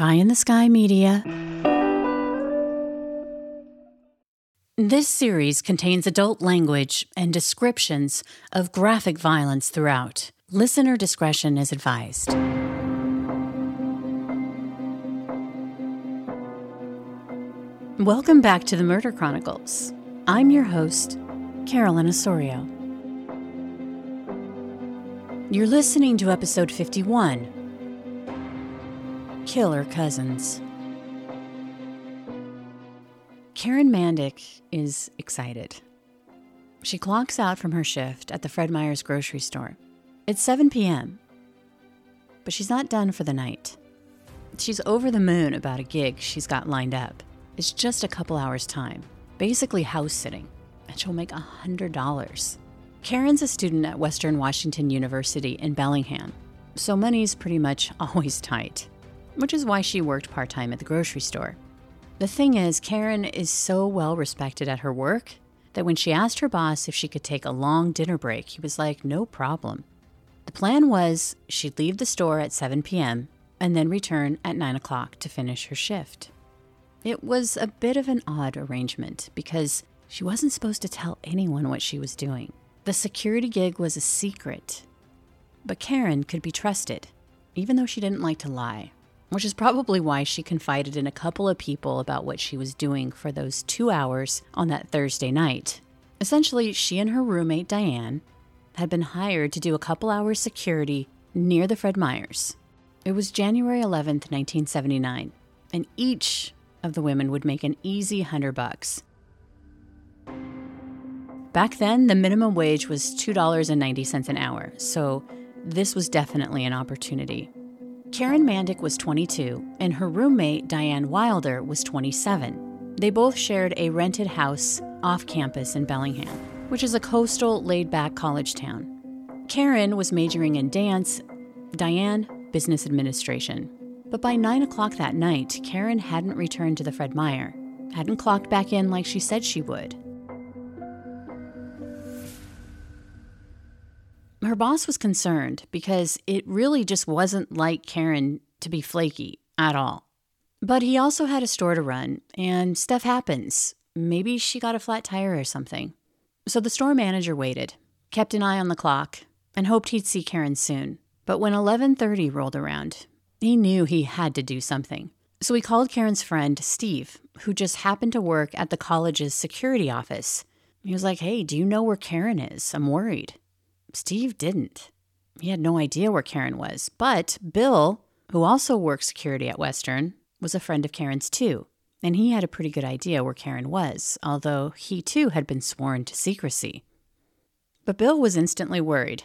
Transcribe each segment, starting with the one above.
Pie in the Sky Media. This series contains adult language and descriptions of graphic violence throughout. Listener discretion is advised. Welcome back to the Murder Chronicles. I'm your host, Carolyn Osorio. You're listening to episode 51 Killer Cousins. Karen Mandic is excited. She clocks out from her shift at the Fred Meyer's grocery store. It's 7 p.m., but she's not done for the night. She's over the moon about a gig she's got lined up. It's just a couple hours' time, basically house sitting, and she'll make $100. Karen's a student at Western Washington University in Bellingham, so money's pretty much always tight, which is why she worked part time at the grocery store. The thing is, Karen is so well respected at her work that when she asked her boss if she could take a long dinner break, he was like, no problem. The plan was she'd leave the store at 7 p.m. and then return at 9 o'clock to finish her shift. It was a bit of an odd arrangement because she wasn't supposed to tell anyone what she was doing. The security gig was a secret. But Karen could be trusted, even though she didn't like to lie, which is probably why she confided in a couple of people about what she was doing for those two hours on that Thursday night. Essentially, she and her roommate, Diane, had been hired to do a couple hours security near the Fred Meyers. It was January 11th, 1979, and each of the women would make an easy hundred bucks. Back then, the minimum wage was $2.90 an hour, so this was definitely an opportunity. Karen Mandic was 22, and her roommate, Diane Wilder, was 27. They both shared a rented house off campus in Bellingham, which is a coastal, laid back college town. Karen was majoring in dance, Diane, business administration. But by 9 o'clock that night, Karen hadn't returned to the Fred Meyer, hadn't clocked back in like she said she would. Her boss was concerned because it really just wasn't like Karen to be flaky at all. But he also had a store to run, and stuff happens. Maybe she got a flat tire or something. So the store manager waited, kept an eye on the clock, and hoped he'd see Karen soon. But when 11:30 rolled around, he knew he had to do something. So he called Karen's friend, Steve, who just happened to work at the college's security office. He was like, "Hey, do you know where Karen is? I'm worried." Steve didn't. He had no idea where Karen was. But Bill, who also worked security at Western, was a friend of Karen's too. And he had a pretty good idea where Karen was, although he too had been sworn to secrecy. But Bill was instantly worried,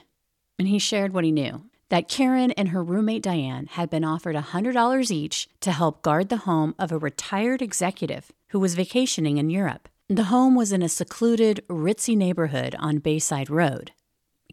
and he shared what he knew that Karen and her roommate Diane had been offered $100 each to help guard the home of a retired executive who was vacationing in Europe. The home was in a secluded, ritzy neighborhood on Bayside Road.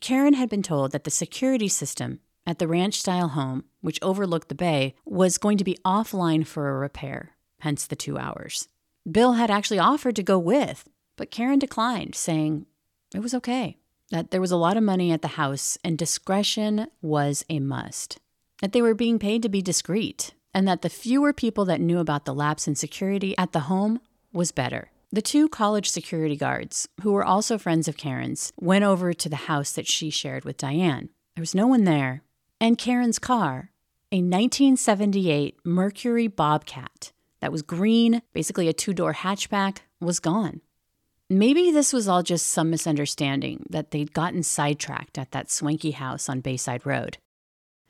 Karen had been told that the security system at the ranch style home, which overlooked the bay, was going to be offline for a repair, hence the two hours. Bill had actually offered to go with, but Karen declined, saying it was okay, that there was a lot of money at the house and discretion was a must, that they were being paid to be discreet, and that the fewer people that knew about the lapse in security at the home was better. The two college security guards, who were also friends of Karen's, went over to the house that she shared with Diane. There was no one there. And Karen's car, a 1978 Mercury Bobcat that was green, basically a two door hatchback, was gone. Maybe this was all just some misunderstanding that they'd gotten sidetracked at that swanky house on Bayside Road.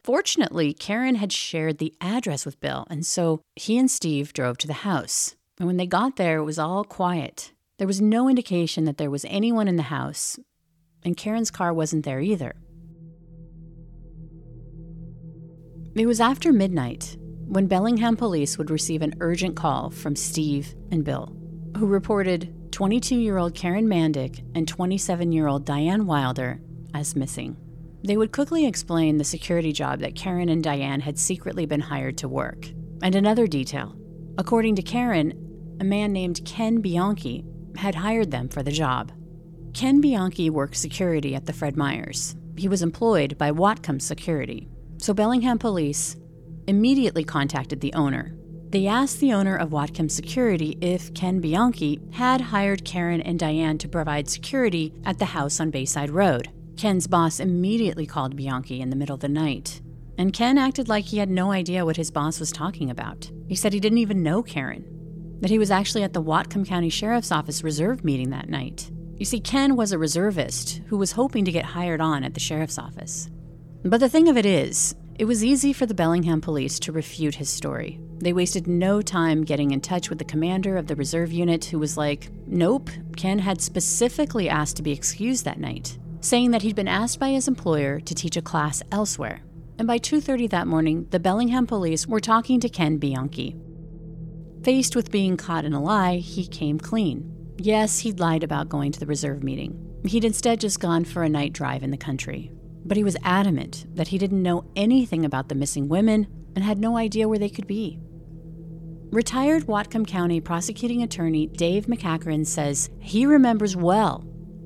Fortunately, Karen had shared the address with Bill, and so he and Steve drove to the house. And when they got there, it was all quiet. There was no indication that there was anyone in the house, and Karen's car wasn't there either. It was after midnight when Bellingham police would receive an urgent call from Steve and Bill, who reported 22 year old Karen Mandic and 27 year old Diane Wilder as missing. They would quickly explain the security job that Karen and Diane had secretly been hired to work. And another detail according to Karen, a man named Ken Bianchi had hired them for the job. Ken Bianchi worked security at the Fred Meyers. He was employed by Whatcom Security. So Bellingham police immediately contacted the owner. They asked the owner of Whatcom Security if Ken Bianchi had hired Karen and Diane to provide security at the house on Bayside Road. Ken's boss immediately called Bianchi in the middle of the night. And Ken acted like he had no idea what his boss was talking about. He said he didn't even know Karen, that he was actually at the Whatcom County Sheriff's Office reserve meeting that night. You see, Ken was a reservist who was hoping to get hired on at the sheriff's office. But the thing of it is, it was easy for the Bellingham police to refute his story. They wasted no time getting in touch with the commander of the reserve unit who was like, "Nope, Ken had specifically asked to be excused that night, saying that he'd been asked by his employer to teach a class elsewhere." And by 2:30 that morning, the Bellingham police were talking to Ken Bianchi. Faced with being caught in a lie, he came clean. Yes, he'd lied about going to the reserve meeting. He'd instead just gone for a night drive in the country. But he was adamant that he didn't know anything about the missing women and had no idea where they could be. Retired Whatcom County prosecuting attorney Dave McEachran says he remembers well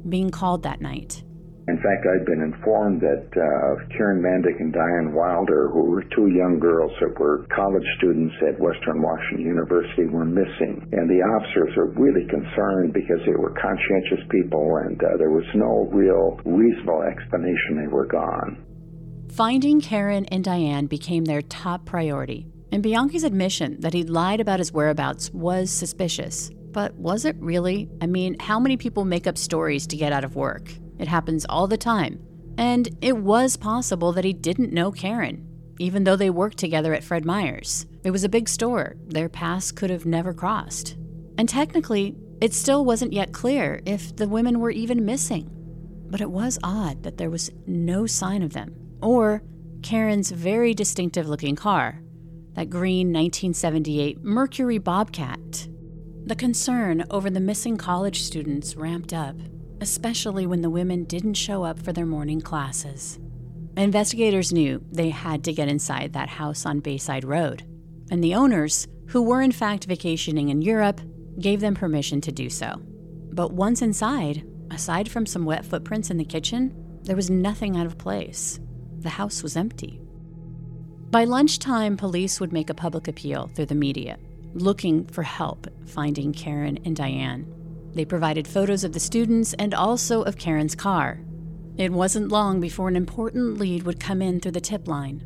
being called that night. In fact, I'd been informed that uh, Karen Mandic and Diane Wilder, who were two young girls that were college students at Western Washington University, were missing. And the officers were really concerned because they were conscientious people and uh, there was no real reasonable explanation they were gone. Finding Karen and Diane became their top priority. And Bianchi's admission that he'd lied about his whereabouts was suspicious. But was it really? I mean, how many people make up stories to get out of work? It happens all the time. And it was possible that he didn't know Karen, even though they worked together at Fred Meyer's. It was a big store, their paths could have never crossed. And technically, it still wasn't yet clear if the women were even missing. But it was odd that there was no sign of them, or Karen's very distinctive looking car, that green 1978 Mercury Bobcat. The concern over the missing college students ramped up especially when the women didn't show up for their morning classes. Investigators knew they had to get inside that house on Bayside Road, and the owners, who were in fact vacationing in Europe, gave them permission to do so. But once inside, aside from some wet footprints in the kitchen, there was nothing out of place. The house was empty. By lunchtime, police would make a public appeal through the media, looking for help finding Karen and Diane. They provided photos of the students and also of Karen's car. It wasn't long before an important lead would come in through the tip line.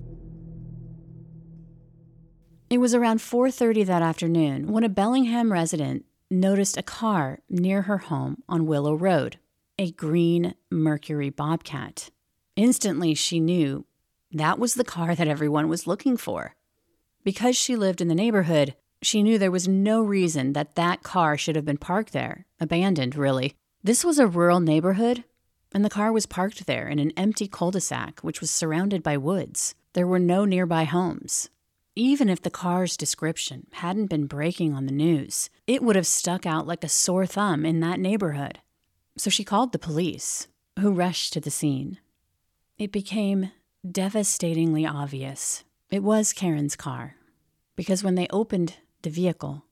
It was around 4:30 that afternoon when a Bellingham resident noticed a car near her home on Willow Road, a green Mercury Bobcat. Instantly she knew that was the car that everyone was looking for. Because she lived in the neighborhood, she knew there was no reason that that car should have been parked there, abandoned, really. This was a rural neighborhood, and the car was parked there in an empty cul de sac, which was surrounded by woods. There were no nearby homes. Even if the car's description hadn't been breaking on the news, it would have stuck out like a sore thumb in that neighborhood. So she called the police, who rushed to the scene. It became devastatingly obvious it was Karen's car, because when they opened the vehicle.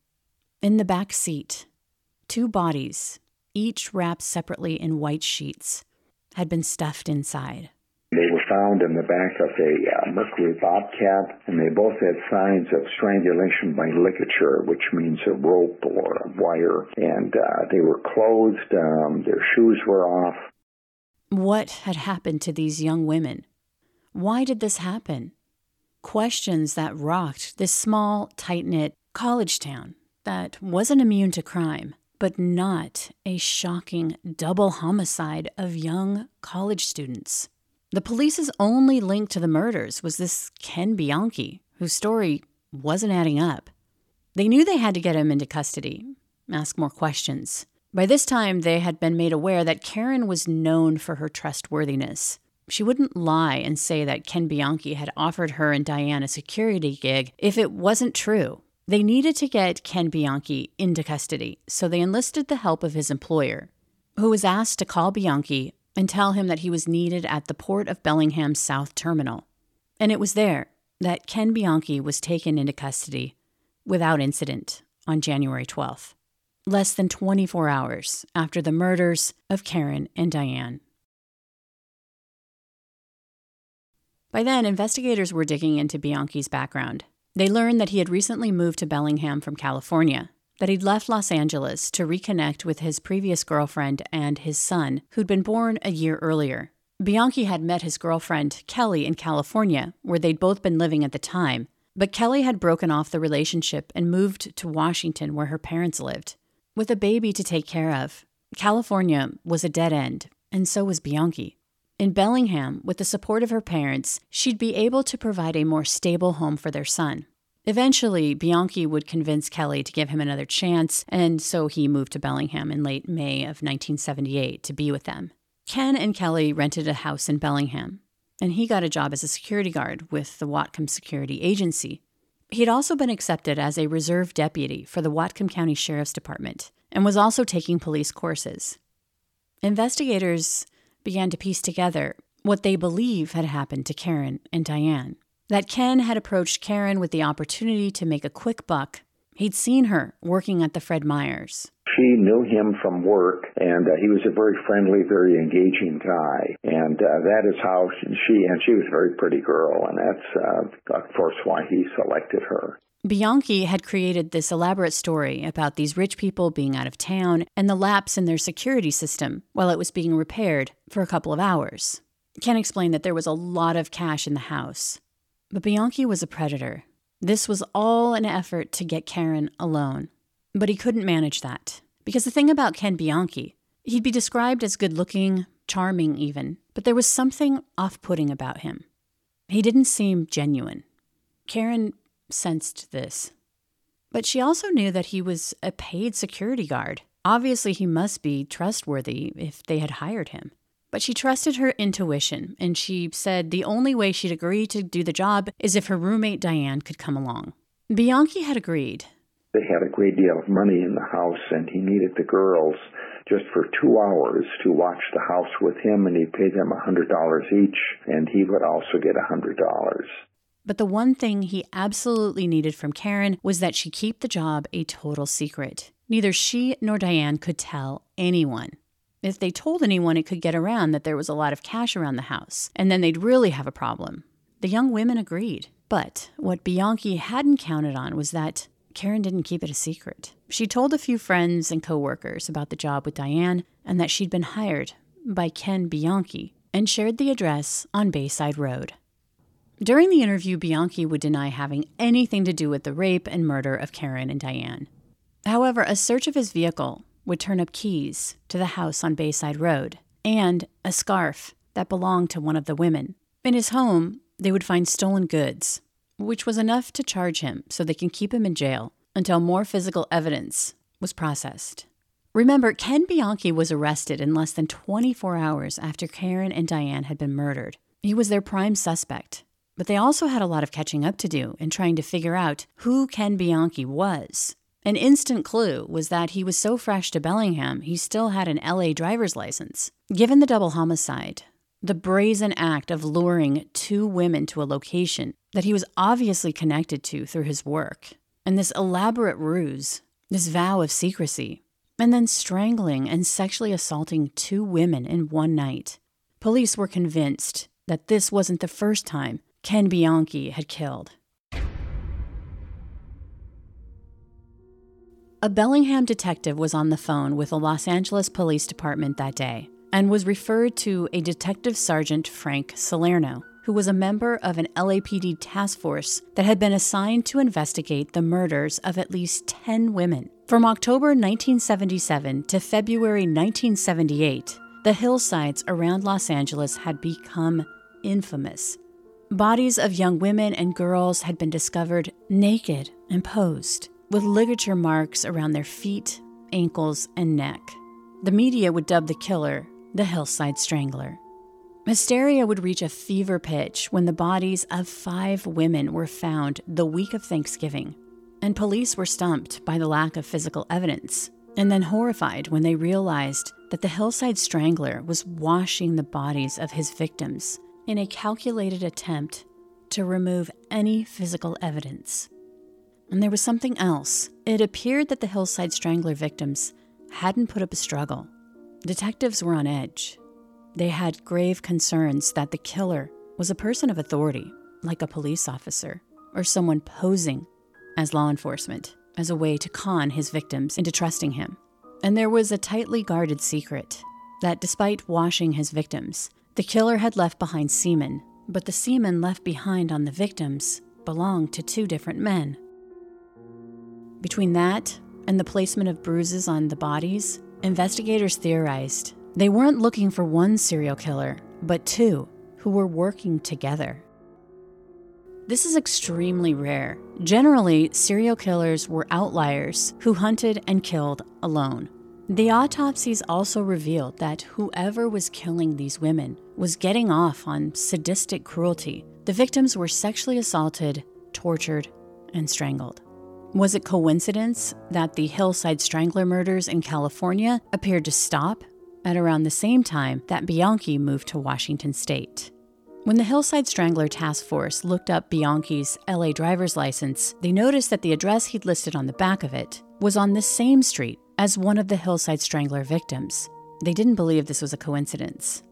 In the back seat, two bodies, each wrapped separately in white sheets, had been stuffed inside. They were found in the back of a uh, Mercury Bobcat, and they both had signs of strangulation by ligature, which means a rope or a wire. And uh, they were closed, um, their shoes were off. What had happened to these young women? Why did this happen? Questions that rocked this small, tight knit, college town that wasn't immune to crime, but not a shocking double homicide of young college students. The police's only link to the murders was this Ken Bianchi, whose story wasn't adding up. They knew they had to get him into custody, ask more questions. By this time, they had been made aware that Karen was known for her trustworthiness. She wouldn't lie and say that Ken Bianchi had offered her and Diane a security gig if it wasn't true. They needed to get Ken Bianchi into custody, so they enlisted the help of his employer, who was asked to call Bianchi and tell him that he was needed at the Port of Bellingham's South Terminal. And it was there that Ken Bianchi was taken into custody without incident on January 12th, less than 24 hours after the murders of Karen and Diane. By then, investigators were digging into Bianchi's background. They learned that he had recently moved to Bellingham from California, that he'd left Los Angeles to reconnect with his previous girlfriend and his son, who'd been born a year earlier. Bianchi had met his girlfriend, Kelly, in California, where they'd both been living at the time, but Kelly had broken off the relationship and moved to Washington, where her parents lived. With a baby to take care of, California was a dead end, and so was Bianchi. In Bellingham, with the support of her parents, she'd be able to provide a more stable home for their son. Eventually, Bianchi would convince Kelly to give him another chance, and so he moved to Bellingham in late May of 1978 to be with them. Ken and Kelly rented a house in Bellingham, and he got a job as a security guard with the Whatcom Security Agency. He'd also been accepted as a reserve deputy for the Whatcom County Sheriff's Department and was also taking police courses. Investigators began to piece together what they believe had happened to Karen and Diane that Ken had approached Karen with the opportunity to make a quick buck. He'd seen her working at the Fred Meyers. She knew him from work, and uh, he was a very friendly, very engaging guy. And uh, that is how she, and she was a very pretty girl, and that's, uh, of course, why he selected her. Bianchi had created this elaborate story about these rich people being out of town and the lapse in their security system while it was being repaired for a couple of hours. Ken explained that there was a lot of cash in the house. But Bianchi was a predator. This was all an effort to get Karen alone. But he couldn't manage that. Because the thing about Ken Bianchi, he'd be described as good looking, charming even, but there was something off putting about him. He didn't seem genuine. Karen sensed this. But she also knew that he was a paid security guard. Obviously, he must be trustworthy if they had hired him. But she trusted her intuition, and she said the only way she'd agree to do the job is if her roommate Diane could come along. Bianchi had agreed. They had a great deal of money in the house, and he needed the girls just for two hours to watch the house with him, and he paid them a $100 each, and he would also get a $100. But the one thing he absolutely needed from Karen was that she keep the job a total secret. Neither she nor Diane could tell anyone. If they told anyone, it could get around that there was a lot of cash around the house, and then they'd really have a problem. The young women agreed. But what Bianchi hadn't counted on was that Karen didn't keep it a secret. She told a few friends and coworkers about the job with Diane and that she'd been hired by Ken Bianchi and shared the address on Bayside Road. During the interview, Bianchi would deny having anything to do with the rape and murder of Karen and Diane. However, a search of his vehicle would turn up keys to the house on Bayside Road and a scarf that belonged to one of the women. In his home, they would find stolen goods, which was enough to charge him so they can keep him in jail until more physical evidence was processed. Remember, Ken Bianchi was arrested in less than 24 hours after Karen and Diane had been murdered. He was their prime suspect. But they also had a lot of catching up to do in trying to figure out who Ken Bianchi was an instant clue was that he was so fresh to Bellingham, he still had an LA driver's license. Given the double homicide, the brazen act of luring two women to a location that he was obviously connected to through his work, and this elaborate ruse, this vow of secrecy, and then strangling and sexually assaulting two women in one night. Police were convinced that this wasn't the first time Ken Bianchi had killed. A Bellingham detective was on the phone with the Los Angeles Police Department that day and was referred to a Detective Sergeant Frank Salerno, who was a member of an LAPD task force that had been assigned to investigate the murders of at least 10 women. From October 1977 to February 1978, the hillsides around Los Angeles had become infamous. Bodies of young women and girls had been discovered naked and posed with ligature marks around their feet, ankles, and neck. The media would dub the killer the Hillside Strangler. Hysteria would reach a fever pitch when the bodies of five women were found the week of Thanksgiving, and police were stumped by the lack of physical evidence, and then horrified when they realized that the Hillside Strangler was washing the bodies of his victims in a calculated attempt to remove any physical evidence. And there was something else. It appeared that the Hillside Strangler victims hadn't put up a struggle. Detectives were on edge. They had grave concerns that the killer was a person of authority, like a police officer or someone posing as law enforcement as a way to con his victims into trusting him. And there was a tightly guarded secret that despite washing his victims, the killer had left behind semen, but the semen left behind on the victims belonged to two different men. Between that and the placement of bruises on the bodies, investigators theorized they weren't looking for one serial killer, but two who were working together. This is extremely rare. Generally, serial killers were outliers who hunted and killed alone. The autopsies also revealed that whoever was killing these women was getting off on sadistic cruelty. The victims were sexually assaulted, tortured, and strangled. Was it coincidence that the Hillside Strangler murders in California appeared to stop at around the same time that Bianchi moved to Washington state? When the Hillside Strangler Task Force looked up Bianchi's LA driver's license, they noticed that the address he'd listed on the back of it was on the same street as one of the Hillside Strangler victims. They didn't believe this was a coincidence.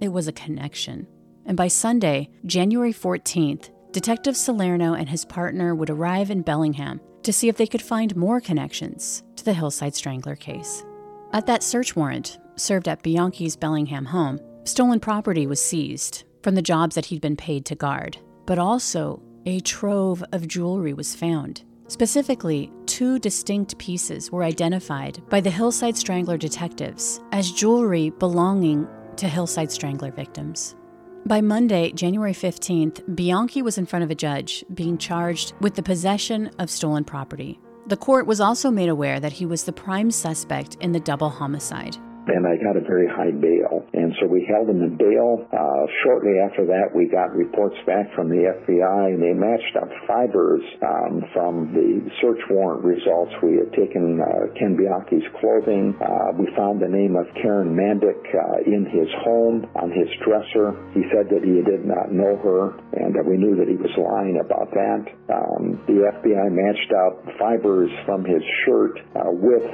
It was a connection. And by Sunday, January 14th, Detective Salerno and his partner would arrive in Bellingham to see if they could find more connections to the Hillside Strangler case. At that search warrant, served at Bianchi's Bellingham home, stolen property was seized from the jobs that he'd been paid to guard, but also a trove of jewelry was found. Specifically, two distinct pieces were identified by the Hillside Strangler detectives as jewelry belonging to Hillside Strangler victims. By Monday, January 15th, Bianchi was in front of a judge being charged with the possession of stolen property. The court was also made aware that he was the prime suspect in the double homicide and I got a very high bail. And so we held him in bail. Uh, shortly after that, we got reports back from the FBI, and they matched up fibers um, from the search warrant results. We had taken uh, Ken Bianchi's clothing. Uh, we found the name of Karen Mandic uh, in his home on his dresser. He said that he did not know her, and that we knew that he was lying about that. Um, the FBI matched up fibers from his shirt uh, with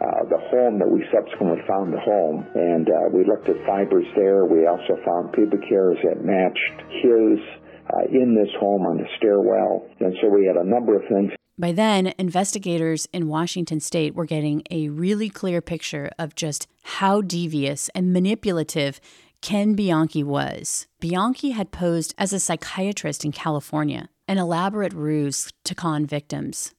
uh, the home that we subsequently found the home. And uh, we looked at fibers there. We also found pubic hairs that matched his uh, in this home on the stairwell. And so we had a number of things. By then, investigators in Washington state were getting a really clear picture of just how devious and manipulative Ken Bianchi was. Bianchi had posed as a psychiatrist in California, an elaborate ruse to con victims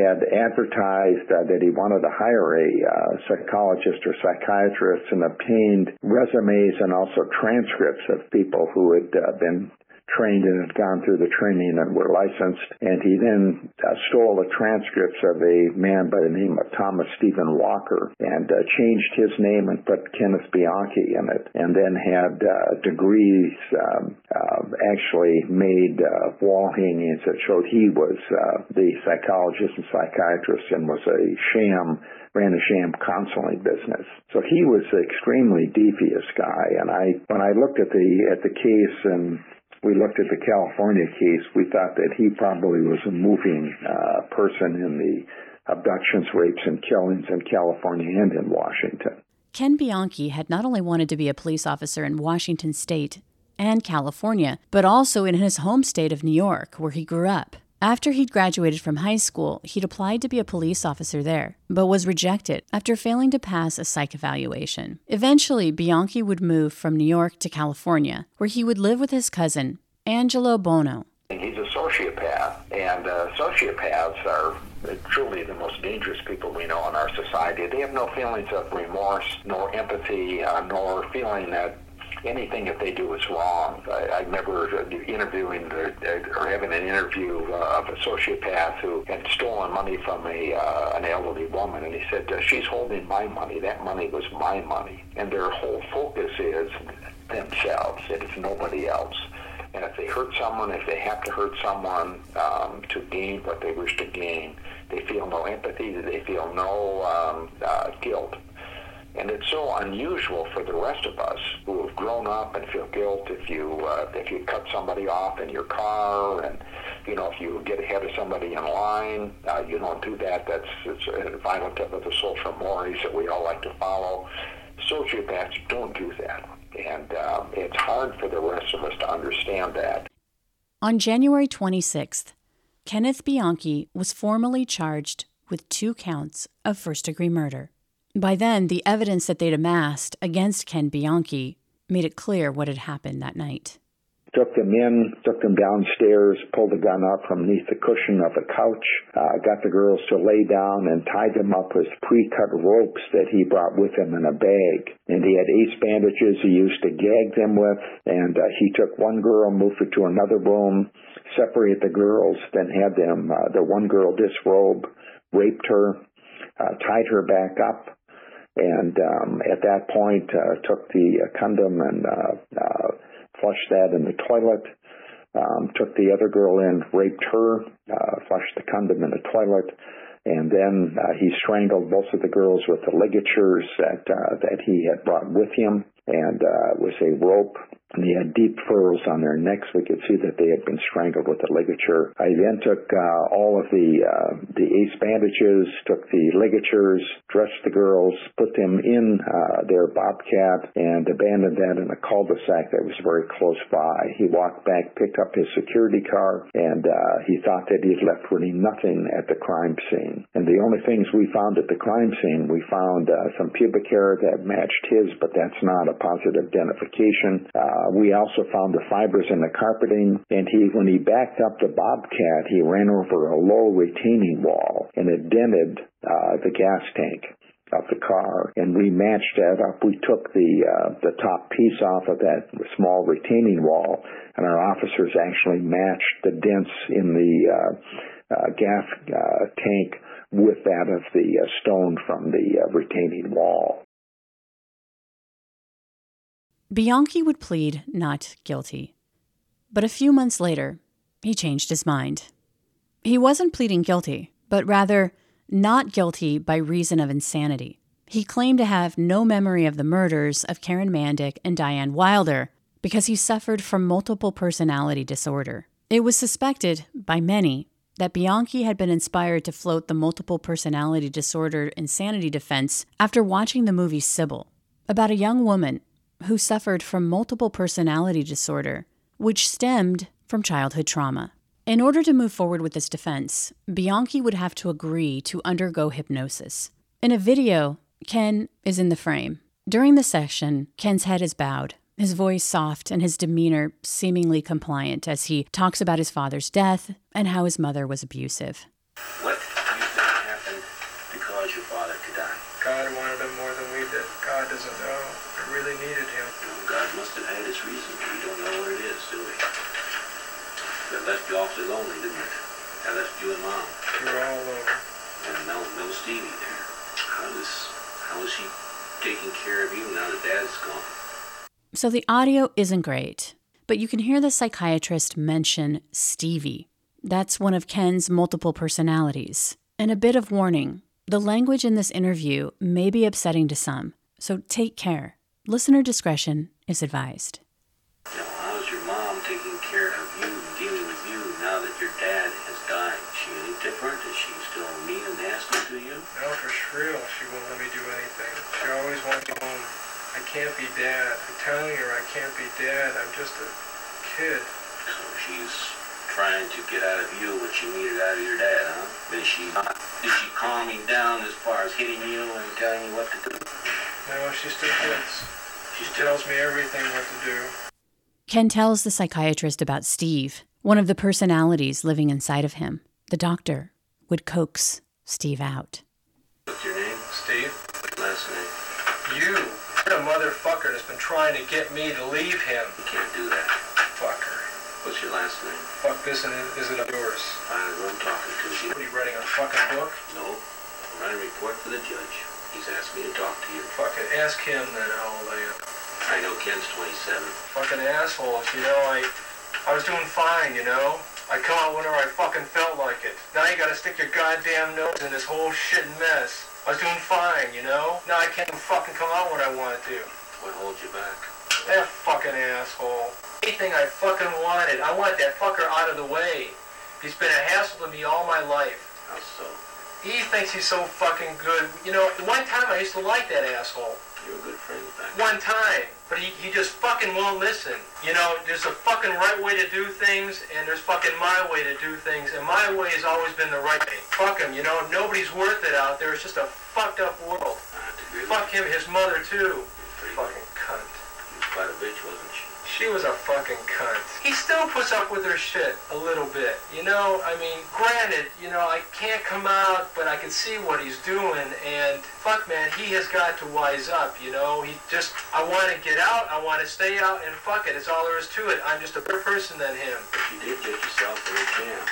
had advertised uh, that he wanted to hire a uh, psychologist or psychiatrist and obtained resumes and also transcripts of people who had uh, been trained and had gone through the training and were licensed. And he then uh, stole the transcripts of a man by the name of Thomas Stephen Walker and uh, changed his name and put Kenneth Bianchi in it. And then had uh, degrees um, uh, actually made uh, wall hangings that showed he was uh, the psychologist and psychiatrist and was a sham ran a sham counseling business. So he was an extremely devious guy. And I, when I looked at the at the case and we looked at the California case, we thought that he probably was a moving uh, person in the abductions, rapes, and killings in California and in Washington. Ken Bianchi had not only wanted to be a police officer in Washington state and California, but also in his home state of New York, where he grew up. After he'd graduated from high school, he'd applied to be a police officer there, but was rejected after failing to pass a psych evaluation. Eventually, Bianchi would move from New York to California, where he would live with his cousin, Angelo Buono. He's a sociopath, and uh, sociopaths are truly the most dangerous people we know in our society. They have no feelings of remorse, nor empathy, uh, nor feeling that anything that they do is wrong. I, I remember interviewing the, or having an interview uh, of a sociopath who had stolen money from a uh, an elderly woman, and he said, uh, "She's holding my money. That money was my money." And their whole focus is themselves. It is nobody else. And if they hurt someone, if they have to hurt someone um, to gain what they wish to gain, they feel no empathy. They feel no um, uh, guilt and it's so unusual for the rest of us who have grown up and feel guilt if you uh, if you cut somebody off in your car and you know if you get ahead of somebody in line, uh, you don't do that. That's it's a violent tip of the social mores that we all like to follow. Sociopaths don't do that. And um, it's hard for the rest of us to understand that. On January 26th, Kenneth Bianchi was formally charged with two counts of first degree murder. By then, the evidence that they'd amassed against Ken Bianchi made it clear what had happened that night took them in, took them downstairs, pulled the gun out from beneath the cushion of a couch, uh, got the girls to lay down and tied them up with pre-cut ropes that he brought with him in a bag. And he had ace bandages he used to gag them with. And uh, he took one girl, moved her to another room, separated the girls, then had them, uh, the one girl disrobe, raped her, uh, tied her back up, and um, at that point uh, took the uh, condom and uh, uh, flushed that in the toilet, um, took the other girl in, raped her, uh, flushed the condom in the toilet, and then uh, he strangled both of the girls with the ligatures that uh, that he had brought with him, and uh, was a rope and they had deep furrows on their necks. We could see that they had been strangled with a ligature. I then took uh, all of the uh, the bandages, took the ligatures, dressed the girls, put them in uh, their bobcat, and abandoned that in a cul-de-sac that was very close by. He walked back, picked up his security car, and uh, he thought that he had left really nothing at the crime scene. And the only things we found at the crime scene, we found uh, some pubic hair that matched his, but that's not a positive identification. Uh, we also found the fibers in the carpeting, and he, when he backed up the Bobcat, he ran over a low retaining wall and it dented uh, the gas tank of the car, and we matched that up. We took the uh, the top piece off of that small retaining wall, and our officers actually matched the dents in the uh, uh, gas uh, tank with that of the uh, stone from the uh, retaining wall. Bianchi would plead not guilty. But a few months later, he changed his mind. He wasn't pleading guilty, but rather not guilty by reason of insanity. He claimed to have no memory of the murders of Karen Mandic and Diane Wilder because he suffered from multiple personality disorder. It was suspected by many that Bianchi had been inspired to float the multiple personality disorder insanity defense after watching the movie Sybil, about a young woman who suffered from multiple personality disorder, which stemmed from childhood trauma. In order to move forward with this defense, Bianchi would have to agree to undergo hypnosis. In a video, Ken is in the frame. During the session, Ken's head is bowed, his voice soft, and his demeanor seemingly compliant as he talks about his father's death and how his mother was abusive. Left you awfully lonely, didn't it? That left you and Mom. We were all alone. And no, no Stevie there. How does, how is he taking care of you now that Dad's gone? So the audio isn't great, but you can hear the psychiatrist mention Stevie. That's one of Ken's multiple personalities. And a bit of warning the language in this interview may be upsetting to some, so take care. Listener discretion is advised. No, real. She won't let me do anything. She always wants me home. I can't be dad. I'm telling her I can't be dad. I'm just a kid. So she's trying to get out of you what she needed out of your dad, huh? Is she not? Is she calming down as far as hitting you and telling you what to do? No, she still hits. She tells me everything what to do. Ken tells the psychiatrist about Steve, one of the personalities living inside of him. The doctor would coax Steve out. What's your name? Steve. Last name? You. You're a motherfucker that's been trying to get me to leave him. You can't do that. Fucker. What's your last name? Fuck this and is it yours? I know I'm talking to. You. What are you writing a fucking book? No. I'm writing a report for the judge. He's asked me to talk to you. Fucking ask him then how old I am. I know Ken's 27. Fucking assholes, you know, I I was doing fine, you know? I come out whenever I fucking felt like it. Now you gotta stick your goddamn nose in this whole shit mess. I was doing fine, you know? Now I can't fucking come out when I want to. What holds you back? That fucking asshole. Anything I fucking wanted, I want that fucker out of the way. He's been a hassle to me all my life. How so? He thinks he's so fucking good. You know, one time I used to like that asshole. Good friends back One time. But he, he just fucking won't listen. You know, there's a fucking right way to do things, and there's fucking my way to do things, and my way has always been the right way. Fuck him, you know, nobody's worth it out there. It's just a fucked up world. I have to agree with Fuck him, his mother too. Fucking cunt. She was quite a bitch, wasn't she? She was a fucking cunt. He still puts up with her shit a little bit. You know, I mean, granted, you know, I can't come out, but I can see what he's doing, and fuck, man, he has got to wise up, you know? He just, I want to get out, I want to stay out, and fuck it, it's all there is to it. I'm just a better person than him. But you did get yourself in a jam.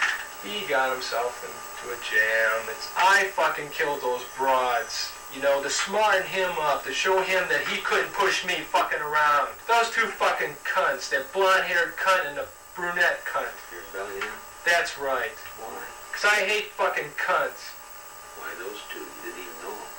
He got himself into a jam. It's, I fucking killed those broads. You know, to smarten him up, to show him that he couldn't push me fucking around. Those two fucking cunts, that blonde-haired cunt and the brunette cunt. You're rebelling? That's right. Why? 'Cause I hate fucking cunts. Why those two? You didn't even know them.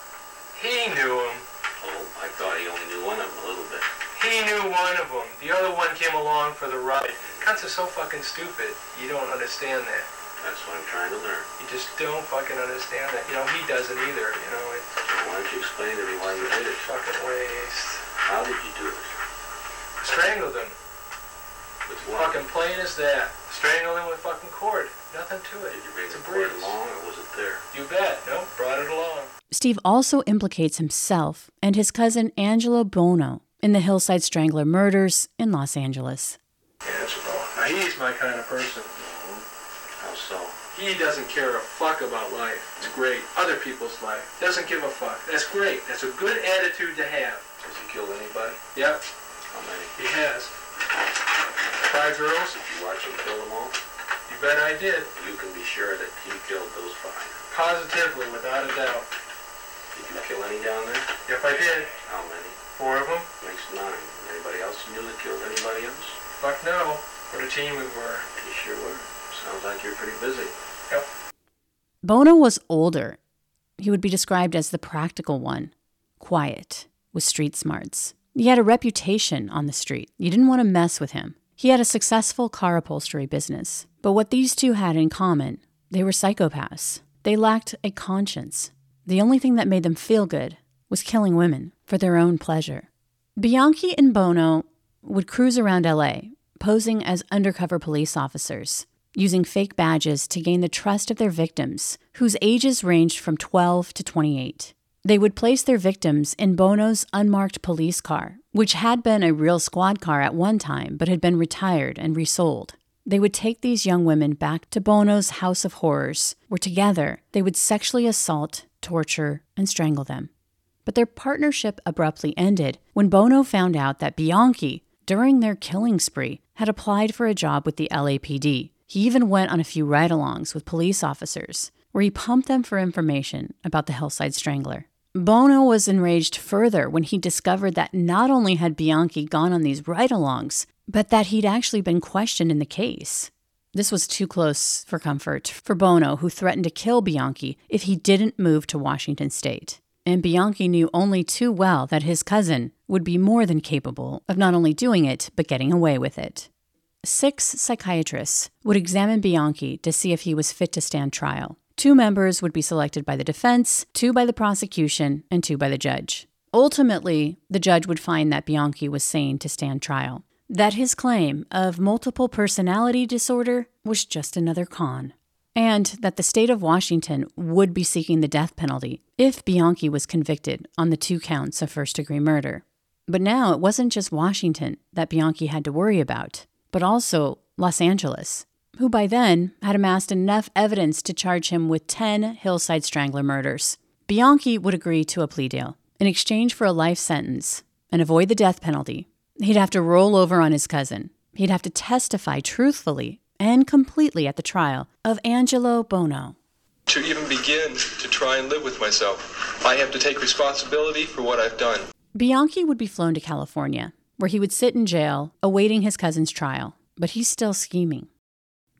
He knew him. Oh, I thought he only knew one of them a little bit. He knew one of them. The other one came along for the ride. Cunts are so fucking stupid. You don't understand that. That's what I'm trying to learn. You just don't fucking understand that. You know, he doesn't either. You know, it's why don't you explain to me why you did it? fucking waste. How did you do it? Strangled him. With what? Fucking plain as that. Strangled him with fucking cord. Nothing to it. Did you bring it's the a cord breeze. along or was it there? You bet. No, brought it along. Steve also implicates himself and his cousin Angelo Buono in the Hillside Strangler murders in Los Angeles. Yes, bro. Now he's my kind of person. He doesn't care a fuck about life. It's great. Other people's life. Doesn't give a fuck. That's great. That's a good attitude to have. Has he killed anybody? Yep, How many? he has. Five girls. Did you watch him kill them all? You bet I did. You can be sure that he killed those five. Positively, without a doubt. Did you kill any down there? Yep, I did, How many? four of them. Makes nine. Anybody else knew that killed anybody else? Fuck no. What a team we were. You sure were. Sounds like you're pretty busy. Yep. Buono was older. He would be described as the practical one, quiet, with street smarts. He had a reputation on the street. You didn't want to mess with him. He had a successful car upholstery business. But what these two had in common, they were psychopaths. They lacked a conscience. The only thing that made them feel good was killing women for their own pleasure. Bianchi and Buono would cruise around LA, posing as undercover police officers, using fake badges to gain the trust of their victims, whose ages ranged from 12 to 28. They would place their victims in Buono's unmarked police car, which had been a real squad car at one time but had been retired and resold. They would take these young women back to Buono's House of Horrors, where together they would sexually assault, torture, and strangle them. But their partnership abruptly ended when Buono found out that Bianchi, during their killing spree, had applied for a job with the LAPD. He even went on a few ride alongs with police officers, where he pumped them for information about the Hillside Strangler. Buono was enraged further when he discovered that not only had Bianchi gone on these ride alongs, but that he'd actually been questioned in the case. This was too close for comfort for Buono, who threatened to kill Bianchi if he didn't move to Washington state. And Bianchi knew only too well that his cousin would be more than capable of not only doing it, but getting away with it. Six psychiatrists would examine Bianchi to see if he was fit to stand trial. Two members would be selected by the defense, two by the prosecution, and two by the judge. Ultimately, the judge would find that Bianchi was sane to stand trial, that his claim of multiple personality disorder was just another con, and that the state of Washington would be seeking the death penalty if Bianchi was convicted on the two counts of first degree murder. But now it wasn't just Washington that Bianchi had to worry about, but also Los Angeles, who by then had amassed enough evidence to charge him with 10 Hillside Strangler murders. Bianchi would agree to a plea deal in exchange for a life sentence and avoid the death penalty. He'd have to roll over on his cousin. He'd have to testify truthfully and completely at the trial of Angelo Buono. To even begin to try and live with myself, I have to take responsibility for what I've done. Bianchi would be flown to California, where he would sit in jail awaiting his cousin's trial, but he's still scheming.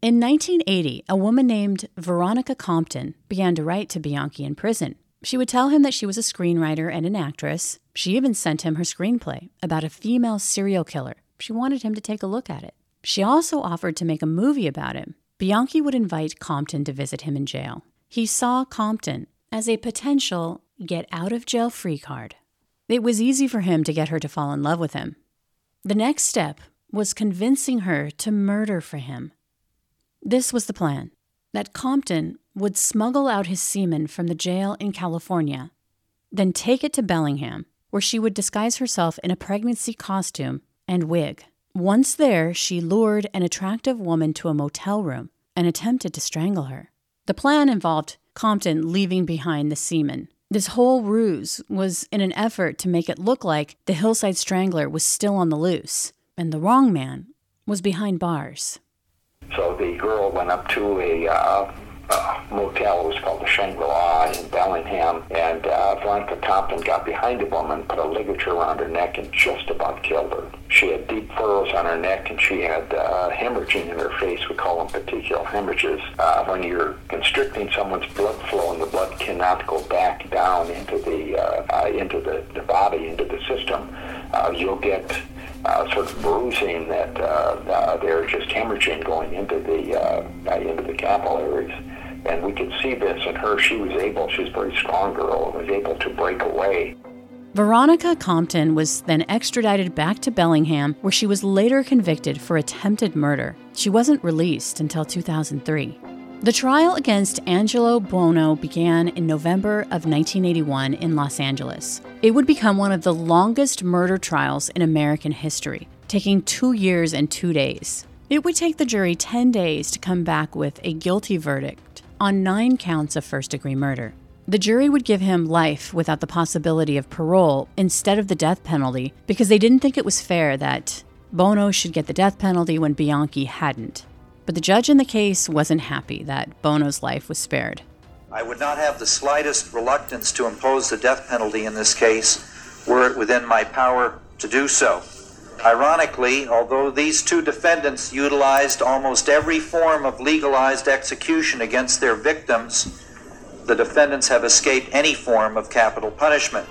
In 1980, a woman named Veronica Compton began to write to Bianchi in prison. She would tell him that she was a screenwriter and an actress. She even sent him her screenplay about a female serial killer. She wanted him to take a look at it. She also offered to make a movie about him. Bianchi would invite Compton to visit him in jail. he saw Compton as a potential get out of jail free card. It was easy for him to get her to fall in love with him. The next step was convincing her to murder for him. This was the plan that Compton would smuggle out his semen from the jail in California, then take it to Bellingham, where she would disguise herself in a pregnancy costume and wig. Once there, she lured an attractive woman to a motel room and attempted to strangle her. The plan involved Compton leaving behind the semen. This whole ruse was in an effort to make it look like the hillside strangler was still on the loose and the wrong man was behind bars. So the girl went up to a uh, motel. It was called the Shangri-La in Bellingham. And uh, Veronica Compton got behind a woman, put a ligature around her neck, and just about killed her. She had deep furrows on her neck, and she had uh, hemorrhaging in her face. We call them petechial hemorrhages. Uh, when you're constricting someone's blood flow, and the blood cannot go back down into the uh, uh, into the, the body, into the system, uh, you'll get uh, sort of bruising that uh, uh, they're just hemorrhaging going into the uh, uh, into the capillaries. And we could see this in her. She was able, she was a very strong girl, and was able to break away. Veronica Compton was then extradited back to Bellingham, where she was later convicted for attempted murder. She wasn't released until 2003. The trial against Angelo Buono began in November of 1981 in Los Angeles. It would become one of the longest murder trials in American history, taking two years and two days. It would take the jury 10 days to come back with a guilty verdict on nine counts of first degree murder. The jury would give him life without the possibility of parole instead of the death penalty because they didn't think it was fair that Buono should get the death penalty when Bianchi hadn't. But the judge in the case wasn't happy that Buono's life was spared. I would not have the slightest reluctance to impose the death penalty in this case were it within my power to do so. Ironically, although these two defendants utilized almost every form of legalized execution against their victims, the defendants have escaped any form of capital punishment.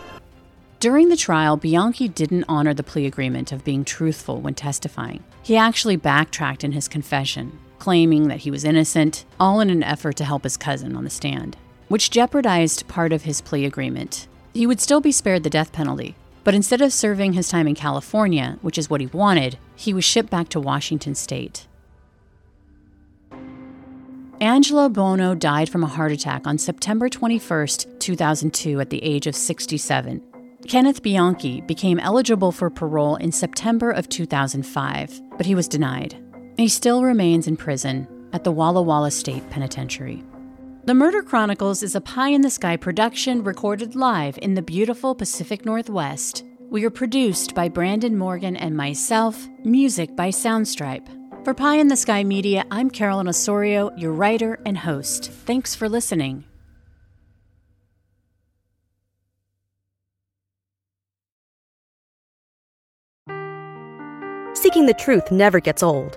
During the trial, Bianchi didn't honor the plea agreement of being truthful when testifying. He actually backtracked in his confession, claiming that he was innocent, all in an effort to help his cousin on the stand, which jeopardized part of his plea agreement. He would still be spared the death penalty, but instead of serving his time in California, which is what he wanted, he was shipped back to Washington state. Angelo Buono died from a heart attack on September 21, 2002, at the age of 67. Kenneth Bianchi became eligible for parole in September of 2005, but he was denied. He still remains in prison at the Walla Walla State Penitentiary. The Murder Chronicles is a pie in the sky production recorded live in the beautiful Pacific Northwest. We are produced by Brandon Morgan and myself, music by Soundstripe. For Pie in the Sky Media, I'm Carolyn Osorio, your writer and host. Thanks for listening. Seeking the truth never gets old.